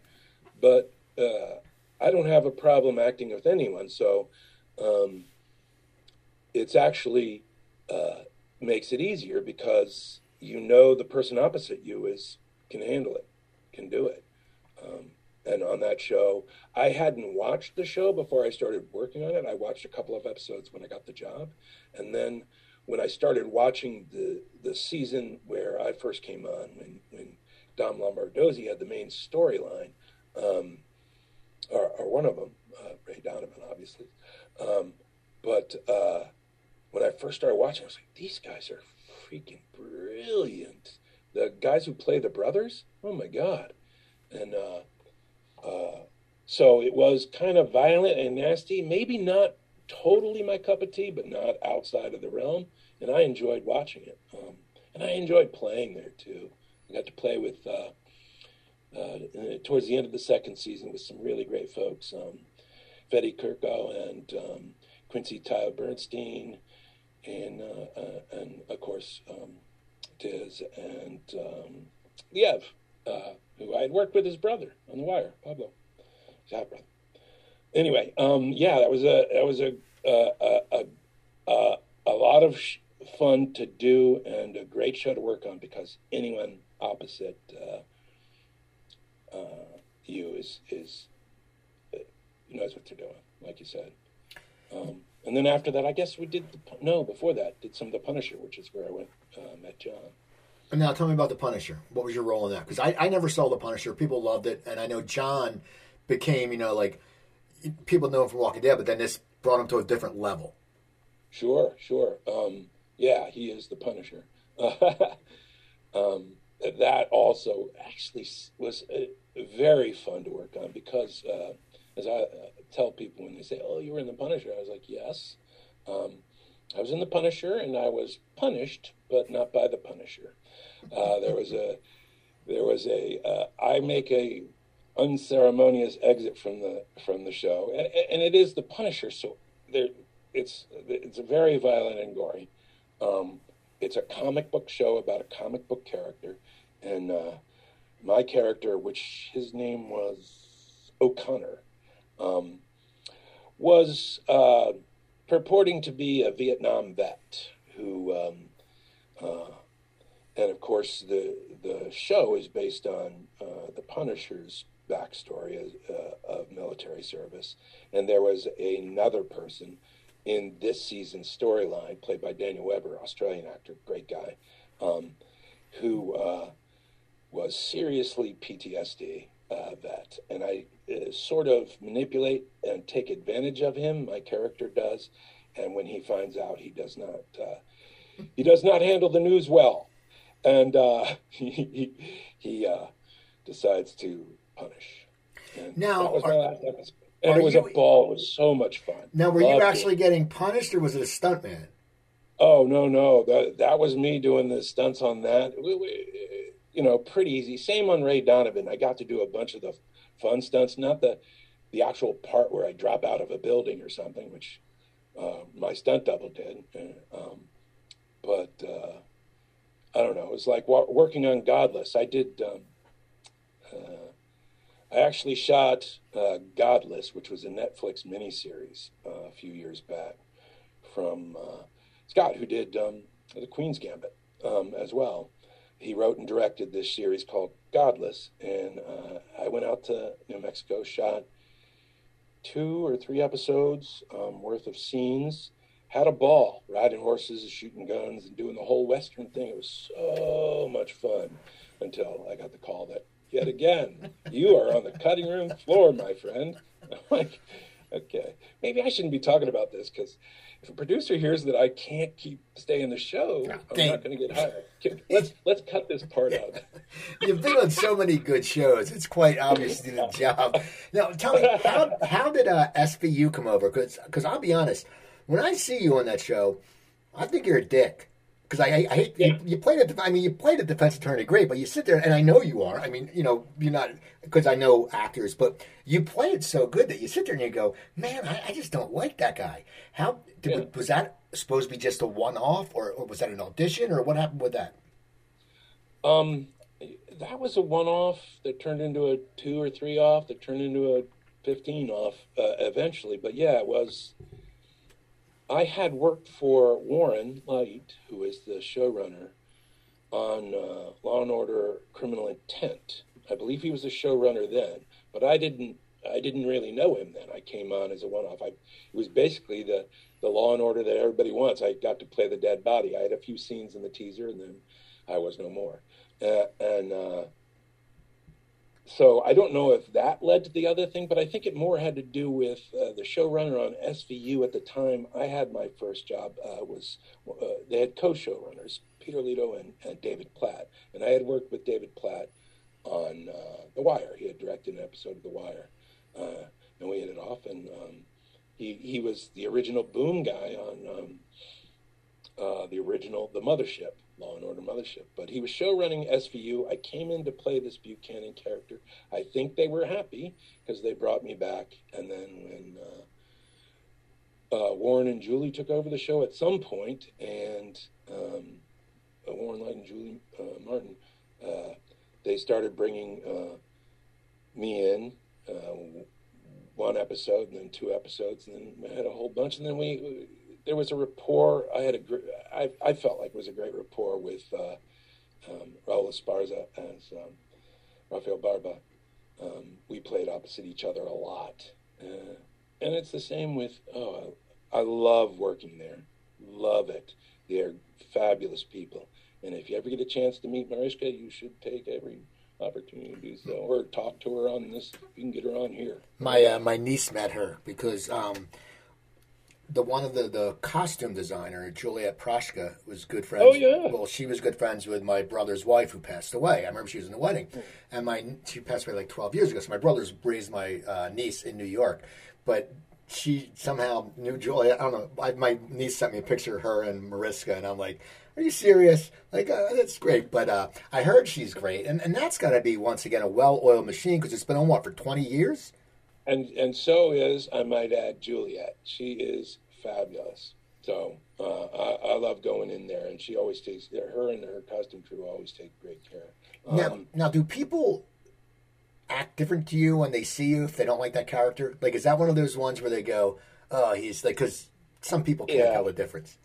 but uh, I don't have a problem acting with anyone. So um, it's actually uh, makes it easier because you know the person opposite you is can handle it, can do it. Um, and on that show, I hadn't watched the show before I started working on it. I watched a couple of episodes when I got the job, and then when I started watching the the season where I first came on, when when Dom Lombardozzi had the main storyline, um, or, or, one of them, uh, Ray Donovan, obviously. Um, but uh, when I first started watching, I was like, these guys are freaking brilliant. The guys who play the brothers, oh my god! And uh, uh, so it was kind of violent and nasty. Maybe not totally my cup of tea, but not outside of the realm. And I enjoyed watching it, um, and I enjoyed playing there too. I got to play with uh, uh, towards the end of the second season with some really great folks, um, Fetty Kirko and um, Quincy Tyler Bernstein, and uh, uh, and of course um, Diz and um, Liev, uh, who I had worked with his brother on The Wire, Pablo, his half brother. Anyway, um, yeah, that was a that was a a, a, a, lot of sh- fun to do and a great show to work on because anyone opposite uh, uh, you is is knows what they're doing, like you said. Um, and then after that, I guess we did the, no before that did some of the Punisher, which is where I went uh, met John. And now tell me about the Punisher. What was your role in that? Because I, I never saw the Punisher. People loved it, and I know John became you know like people know him from Walking Dead, but then this brought him to a different level. Sure, sure. Um, yeah, he is the Punisher. um, that also actually was uh, very fun to work on because, uh, as I uh, tell people when they say, "Oh, you were in the Punisher," I was like, "Yes." Um, I was in the Punisher, and I was punished, but not by the Punisher. Uh, there was a, there was a. Uh, I make a unceremonious exit from the from the show, and, and it is the Punisher. So there, it's it's very violent and gory. Um, it's a comic book show about a comic book character, and uh, my character, which his name was O'Connor, um, was uh, purporting to be a Vietnam vet who, um, uh, and of course the the show is based on uh, the Punisher's backstory uh, of military service, and there was another person in this season's storyline, played by Daniel Webber, Australian actor, great guy, um, who uh, was seriously PTSD uh, vet, and I uh, sort of manipulate and take advantage of him. My character does, and when he finds out, he does not uh, he does not handle the news well, and uh, he he, he uh, decides to punish. And Now, that was are- my last episode. And it was you- a ball. It was so much fun. Now, were you Loved it. actually getting punished, or was it a stuntman? Oh no, no, that that was me doing the stunts on that. We, we, you know, pretty easy. Same on Ray Donovan. I got to do a bunch of the fun stunts, not the the actual part where I drop out of a building or something, which uh, my stunt double did. Uh, Um, but uh, I don't know. It was like working on Godless. I did. Um, uh, I actually shot uh, Godless, which was a Netflix miniseries uh, a few years back from uh, Scott, who did um, the Queen's Gambit um, as well. He wrote and directed this series called Godless, and uh, I went out to New Mexico, shot two or three episodes um, worth of scenes. Had a ball riding horses, shooting guns, and doing the whole Western thing. It was so much fun until I got the call that yet again you are on the cutting room floor, my friend. I'm like, okay, maybe I shouldn't be talking about this because if a producer hears that I can't keep stay in the show, I'm dang. not going to get hired. Let's let's cut this part out. You've been on so many good shows; it's quite obvious you did a job. Now, tell me how how did uh, SVU come over? Because Because I'll be honest, when I see you on that show, I think you're a dick. Because I, I, hate you, you played a I mean you played a defense attorney great, but you sit there and I know you are. I mean you know you're not because I know actors, but you play it so good that you sit there and you go, man, I, I just don't like that guy. How did, Yeah. was that supposed to be just a one off, or, or was that an audition, or what happened with that? Um, that was a one-off that turned into a two or three off that turned into a fifteen off uh, eventually. But yeah, it was. I had worked for Warren Leight, who is the showrunner on uh, Law and Order: Criminal Intent. I believe he was the showrunner then, but I didn't. I didn't really know him then. I came on as a one-off. I, it was basically the the Law and Order that everybody wants. I got to play the dead body. I had a few scenes in the teaser, and then I was no more. Uh, and uh, so I don't know if that led to the other thing, but I think it more had to do with uh, the showrunner on SVU at the time. I had my first job uh, was uh, they had co-showrunners Peter Leto and, and David Platt, and I had worked with David Platt on uh, The Wire. He had directed an episode of The Wire, uh, and we hit it off. And um, he he was the original boom guy on um, uh, the original The Mothership, Law and Order Mothership. But he was show running SVU. I came in to play this Buchanan character. I think they were happy because they brought me back. And then when uh, uh, Warren and Julie took over the show at some point, and um, uh, Warren Leight and Julie uh, Martin, uh, they started bringing uh, me in. One episode and then two episodes and then we had a whole bunch and then we there was a rapport I had a I, I felt like was a great rapport with uh, um, Raul Esparza as um, Rafael Barba um, we played opposite each other a lot uh, and it's the same with oh, I love working there, love it. They're fabulous people, and if you ever get a chance to meet Mariska, you should take every opportunity to do so, or talk to her on this. You can get her on here. My uh, my niece met her because um, the one of the, the costume designer Juliet Proshka was good friends. Oh, yeah. Well, she was good friends with my brother's wife who passed away. I remember she was in the wedding, and my she passed away like twelve years ago. So my brother's raised my uh, niece in New York, but she somehow knew Juliet. I don't know. I, my niece sent me a picture of her and Mariska, and I'm like. Are you serious? Like uh, that's great, but uh, I heard she's great, and and that's got to be once again a well-oiled machine because it's been on what for twenty years. And and so is I might add Juliet. She is fabulous. So uh, I, I love going in there, and she always takes her and her costume crew always take great care. Now, Um, now, do people act different to you when they see you if they don't like that character? Like, is that one of those ones where they go, "Oh, he's like," because some people can't Yeah. tell the difference.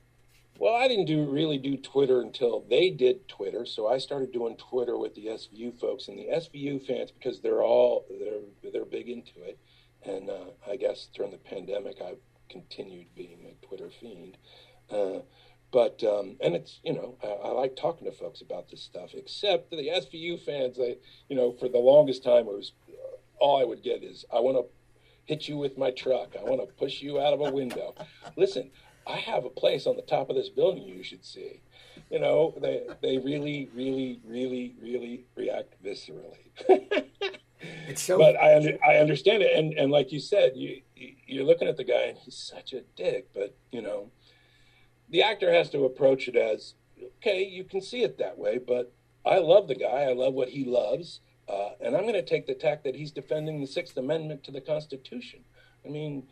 well, I didn't do really do Twitter until they did Twitter, so I started doing Twitter with the SVU folks and the SVU fans because they're all they're they're big into it, and uh, I guess during the pandemic I've continued being a Twitter fiend. Uh, but um, and it's you know I, I like talking to folks about this stuff. Except the SVU fans, I you know for the longest time it was uh, all I would get is I want to hit you with my truck. I want to push you out of a window. Listen, I have a place on the top of this building you should see. You know they they really really really really react viscerally. It's so. but I under, I understand it, and and like you said, you you- you're looking at the guy and he's such a dick, but you know, the actor has to approach it as okay, you can see it that way, but I love the guy, I love what he loves, uh, and I'm going to take the tack that he's defending the Sixth Amendment to the Constitution. I mean.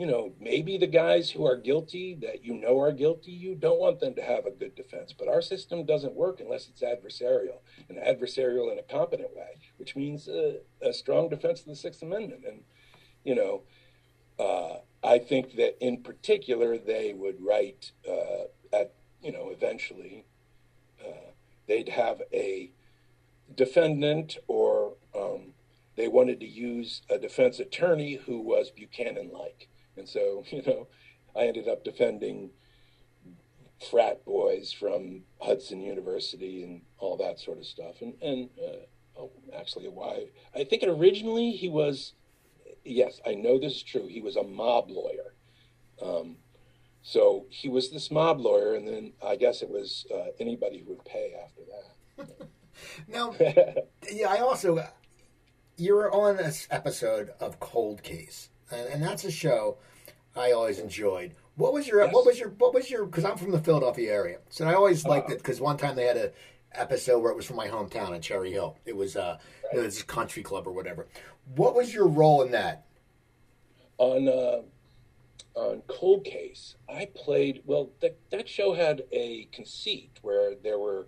You know, maybe the guys who are guilty that you know are guilty, you don't want them to have a good defense. But our system doesn't work unless it's adversarial, and adversarial in a competent way, which means uh, a strong defense of the Sixth Amendment. And you know, uh, I think that in particular they would write uh, at you know eventually uh, they'd have a defendant or um, they wanted to use a defense attorney who was Buchanan like, and so you know I ended up defending frat boys from Hudson University and all that sort of stuff, and and uh, oh, actually why I think originally he was yes, I know this is true. He was a mob lawyer. Um, so he was this mob lawyer, and then I guess it was uh, anybody who would pay after that. now, yeah, I also. You were on this episode of Cold Case, and, and that's a show I always enjoyed. What was your Yes. what was your what was your because I'm from the Philadelphia area, so I always liked Uh-huh. it because one time they had a episode where it was from my hometown in Cherry Hill. It was uh, it was country club or whatever. What was your role in that? on uh, on Cold Case, I played. Well, that that show had a conceit where there were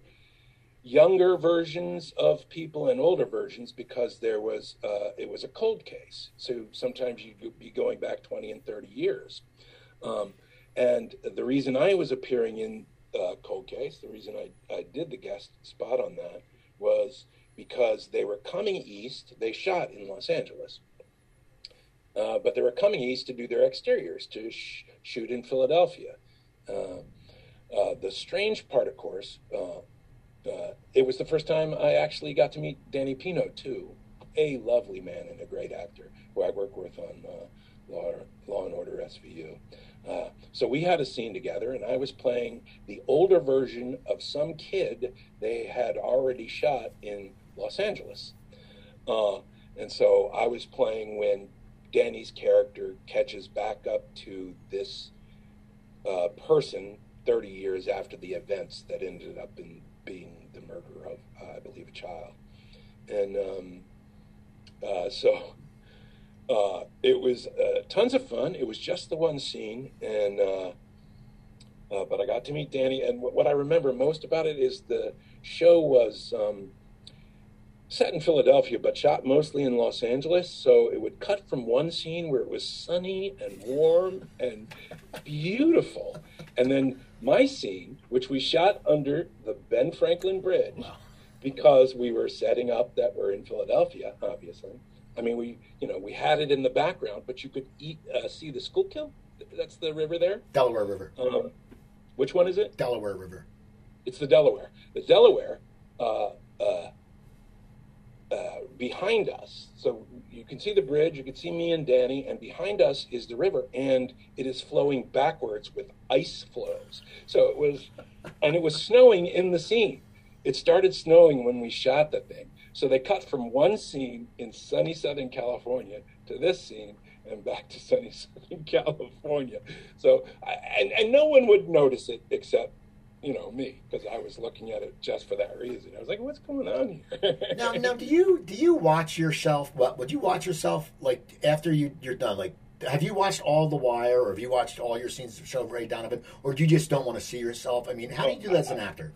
younger versions of people and older versions because there was uh, it was a cold case. So sometimes you'd be going back twenty and thirty years. Um, and the reason I was appearing in uh, Cold Case, the reason I, I did the guest spot on that was because they were coming east. They shot in Los Angeles. Uh, but they were coming east to do their exteriors to sh- shoot in Philadelphia. Uh, uh, the strange part, of course, uh, it was the first time I actually got to meet Danny Pino too, a lovely man and a great actor who I work with on uh, Law, Law and Order SVU. Uh, so we had a scene together, and I was playing the older version of some kid they had already shot in Los Angeles. Uh, and so I was playing when Danny's character catches back up to this uh, person 30 years after the events that ended up in being the murder of, I believe, a child. And um, uh, so uh, it was uh, tons of fun. It was just the one scene, and uh, uh, but I got to meet Danny. And what, what I remember most about it is the show was um, set in Philadelphia, but shot mostly in Los Angeles. So it would cut from one scene where it was sunny and warm and beautiful, and then my scene, which we shot under the Ben Franklin Bridge, because we were setting up that we're in Philadelphia, obviously. I mean, we you know we had it in the background, but you could eat, uh, see the Schuylkill. That's the river there. Delaware River. Um, which one is it? Delaware River. It's the Delaware. The Delaware uh, uh, uh, behind us. So you can see the bridge. You can see me and Danny, and behind us is the river, and it is flowing backwards with ice floes. So it was, and it was snowing in the scene. It started snowing when we shot the thing. So they cut from one scene in sunny Southern California to this scene and back to sunny Southern California. So, and, and no one would notice it except, you know, me, because I was looking at it just for that reason. I was like, what's going on here? now, now, do you do you watch yourself? What would you watch yourself like after you you're done? Like, have you watched all The Wire, or have you watched all your scenes of show Ray Donovan, or do you just don't want to see yourself? I mean, how do you do that as an actor?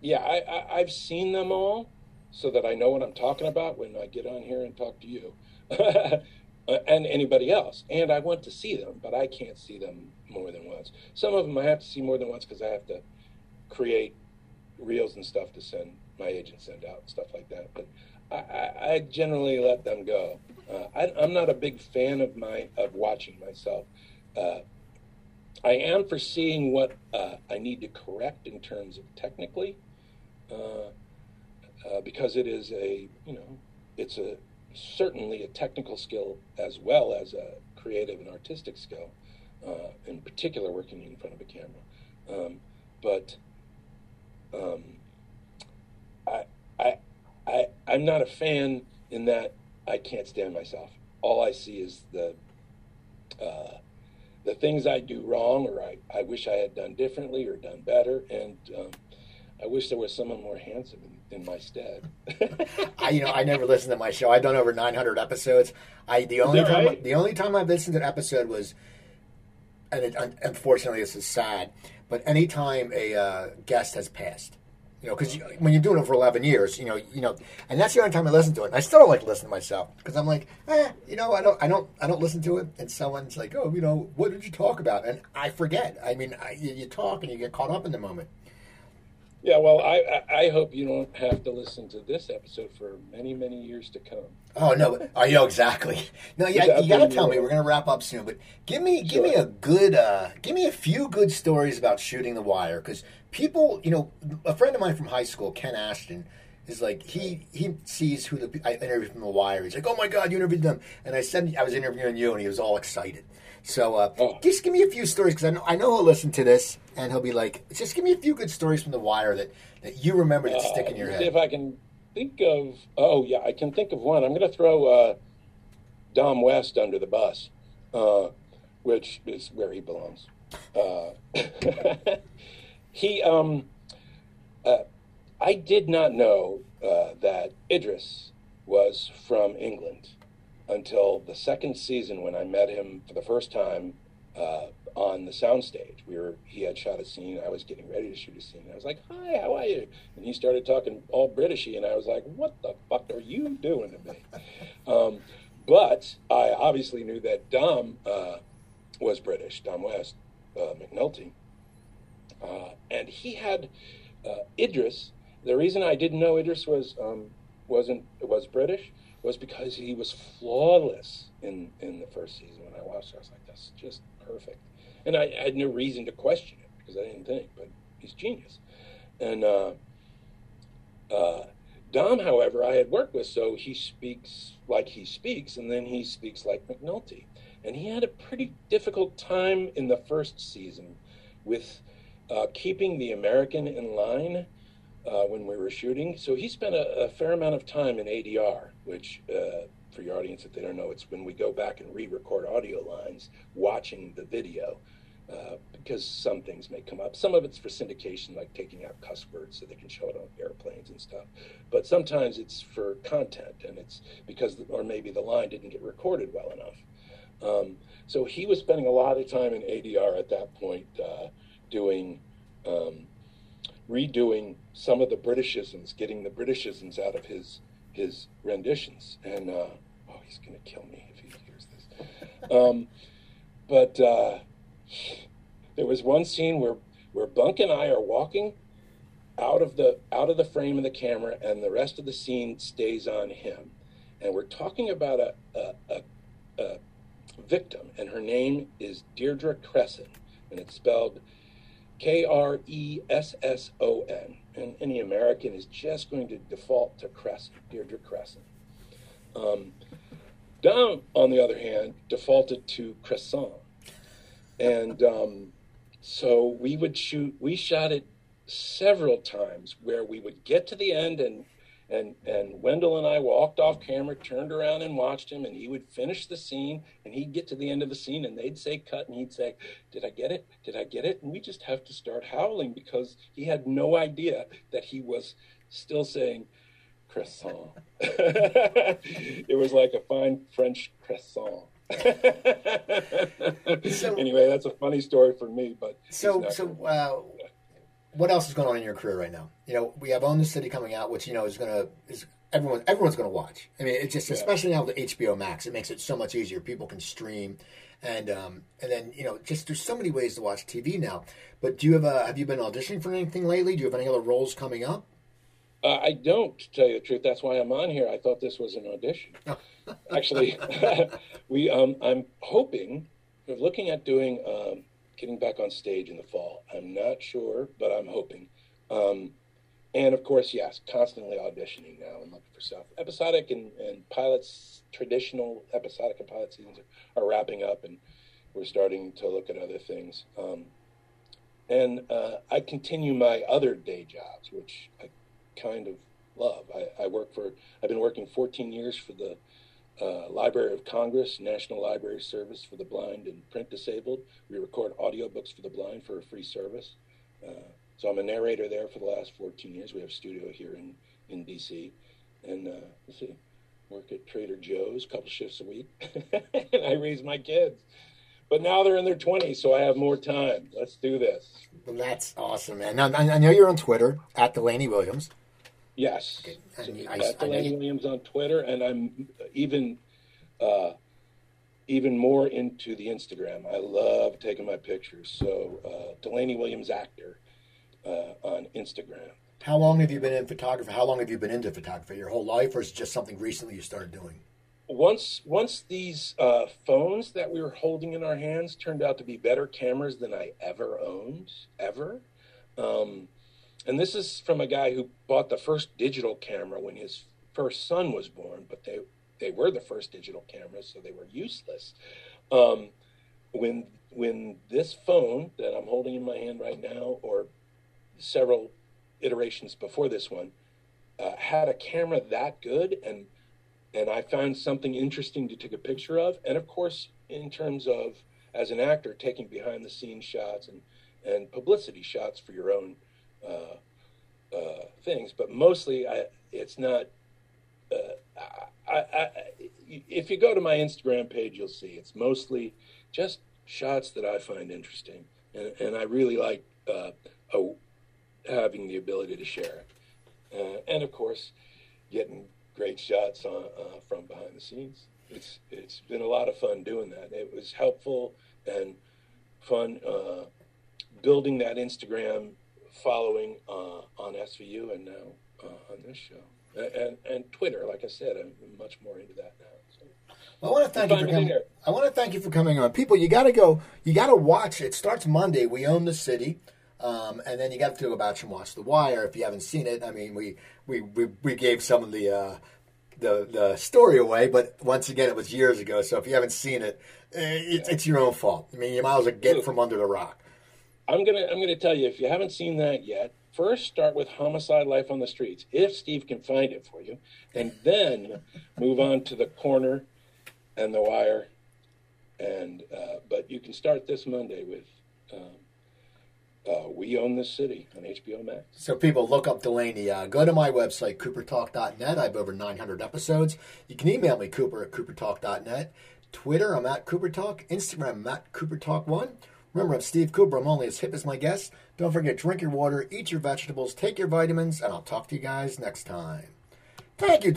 Yeah, I, I, I've seen them all, so that I know what I'm talking about when I get on here and talk to you. Uh, and anybody else. And I want to see them, but I can't see them more than once. Some of them I have to see more than once because I have to create reels and stuff to send my agent send out and stuff like that. But I, I, I generally let them go. Uh, I, am not a big fan of my of watching myself. Uh, I am for seeing what uh, I need to correct in terms of technically, uh, uh, because it is a you know it's a certainly a technical skill as well as a creative and artistic skill, uh, in particular working in front of a camera. Um, but um, I, I, I, I'm not a fan in that I can't stand myself. All I see is the uh, the things I do wrong, or I, I wish I had done differently or done better, and um, I wish there was someone more handsome in, in my stead. I, you know, I never listened to my show. I've done over 900 episodes. I the only time right? the only time I've listened to an episode was, and it, unfortunately this is sad, but anytime a uh, guest has passed. You know, because when you're doing it for 11 years, you know, you know, and that's the only time I listen to it. And I still don't like to listen to myself because I'm like, eh, you know, I don't, I don't, I don't listen to it. And someone's like, oh, you know, what did you talk about? And I forget. I mean, I, you, you talk and you get caught up in the moment. Yeah, well, I, I, hope you don't have to listen to this episode for many, many years to come. Oh no! I know exactly. No, yeah, you got to tell me. We're going to wrap up soon, but give me, give me a good, uh, give me a few good stories about shooting the wire because people, you know, a friend of mine from high school, Ken Ashton, is like he he sees who the I interviewed from the wire. He's like, oh my god, you interviewed them, and I said I was interviewing you, and he was all excited. So uh, oh. just give me a few stories because I know I know he'll listen to this and he'll be like, just give me a few good stories from the wire that that you remember that uh, stick in your head. See if I can think of. Oh yeah, I can think of one. I'm going to throw uh, Dom West under the bus, uh, which is where he belongs. Uh, he, um, uh, I did not know uh, that Idris was from England until the second season when I met him for the first time uh, on the soundstage. We were he had shot a scene. I was getting ready to shoot a scene. I was like, "Hi, how are you?" And he started talking all Britishy, and I was like, "What the fuck are you doing to me?" um, but I obviously knew that Dom uh, was British. Dom West, uh, McNulty, uh, and he had uh, Idris. The reason I didn't know Idris was um, wasn't was British was because he was flawless in in the first season. When I watched, it, I was like, "That's just perfect." and I, I, had no reason to question it because I didn't think, but he's genius. And uh, uh, Dom, however, I had worked with, so he speaks like he speaks, and then he speaks like McNulty. And he had a pretty difficult time in the first season with uh, keeping the American in line uh, when we were shooting. So he spent a, a, fair amount of time in ADR, which uh, for your audience, if they don't know, it's when we go back and re-record audio lines, watching the video uh, because some things may come up. Some of it's for syndication, like taking out cuss words so they can show it on airplanes and stuff. But sometimes it's for content, and it's because, or maybe the line didn't get recorded well enough. Um, so he was spending a lot of time in ADR at that point, uh, doing, um, redoing some of the Britishisms, getting the Britishisms out of his his renditions. And uh, oh, he's gonna kill me if he hears this. Um, but uh, there was one scene where where Bunk and I are walking out of the out of the frame of the camera, and the rest of the scene stays on him. and we're talking about a, a, a, a victim, and her name is Deirdre Kresson, and it's spelled K R E S S O N. And any American is just going to default to Crescent, Deirdre Crescent. Um, Dom, on the other hand, defaulted to Crescent. And um, so we would shoot, we shot it several times where we would get to the end and and and Wendell and I walked off camera, turned around and watched him, and he would finish the scene, and he'd get to the end of the scene, and they'd say cut, and he'd say, "Did I get it? Did I get it?" And we just have to start howling because he had no idea that he was still saying croissant. it was like a fine French croissant. So- anyway, that's a funny story for me, but So, so uh, what else is going on in your career right now? You know, we have Own the City coming out, which you know is going to is everyone everyone's going to watch. I mean, it's just especially now with HBO Max, it makes it so much easier. People can stream, and um, and then you know, just there's so many ways to watch TV now. But do you have a have you been auditioning for anything lately? Do you have any other roles coming up? Uh, I don't, to tell you the truth. That's why I'm on here. I thought this was an audition. Actually, we um, I'm hoping, we're looking at doing, um, getting back on stage in the fall. I'm not sure, but I'm hoping. Um, and of course, yes, constantly auditioning now and looking for stuff. Episodic and, and pilots, traditional episodic and pilot seasons are, are wrapping up, and we're starting to look at other things. Um, and uh, I continue my other day jobs, which I kind of love. I, I work for, I've been working 14 years for the uh, Library of Congress, National Library Service for the Blind and Print Disabled. We record audiobooks for the blind for a free service. Uh, so I'm a narrator there for the last 14 years. We have a studio here in, in DC. And uh, let's see, work at Trader Joe's a couple shifts a week. and I raise my kids. But now they're in their 20s, so I have more time. Let's do this. Well, that's awesome, man. Now, I know you're on Twitter at Delaney Williams. Yes. I So I- at I Delaney you- Williams on Twitter, and I'm even uh, even more into the Instagram. I love taking my pictures. So uh, Delaney Williams actor uh, on Instagram. How long have you been in photography? How long have you been into photography? Your whole life, or is it just something recently you started doing? Once once these uh, phones that we were holding in our hands turned out to be better cameras than I ever owned, ever. Um, and this is from a guy who bought the first digital camera when his first son was born, but they they were the first digital cameras, so they were useless. Um, when when this phone that I'm holding in my hand right now, or several iterations before this one, uh, had a camera that good, and and I found something interesting to take a picture of, and of course, in terms of as an actor, taking behind the scenes shots and and publicity shots for your own uh, uh, things, but mostly I, it's not. Uh, I, I, if you go to my Instagram page, you'll see it's mostly just shots that I find interesting, and, and I really like uh, uh, having the ability to share it, uh, and of course, getting great shots on, uh, from behind the scenes. It's it's been a lot of fun doing that. It was helpful and fun uh, building that Instagram following uh, on SVU and now uh, on this show. And, and Twitter, like I said, I'm much more into that now. So. Well, I want to thank you for coming. there. I want to thank you for coming on. People, you got to go. You got to watch. It starts Monday. We own the city, um, and then you got to go back and watch The Wire if you haven't seen it. I mean, we we we, we gave some of the. Uh, the, the story away, but once again, it was years ago. So if you haven't seen it, eh, it's, it's your own fault. I mean, you might as well get from under the rock. I'm gonna I'm gonna tell you if you haven't seen that yet. First, start with Homicide: Life on the Streets, if Steve can find it for you, and then move on to the Corner and the Wire. And uh, but you can start this Monday with um, uh, We Own This City on HBO Max. So people look up Delaney. Uh, go to my website, coopertalk.net. I have over 900 episodes. You can email me, cooper at coopertalk.net. Twitter, I'm at coopertalk. Instagram, I'm at coopertalk1. Remember, I'm Steve Cooper. I'm only as hip as my guests. Don't forget, drink your water, eat your vegetables, take your vitamins, and I'll talk to you guys next time. Thank you,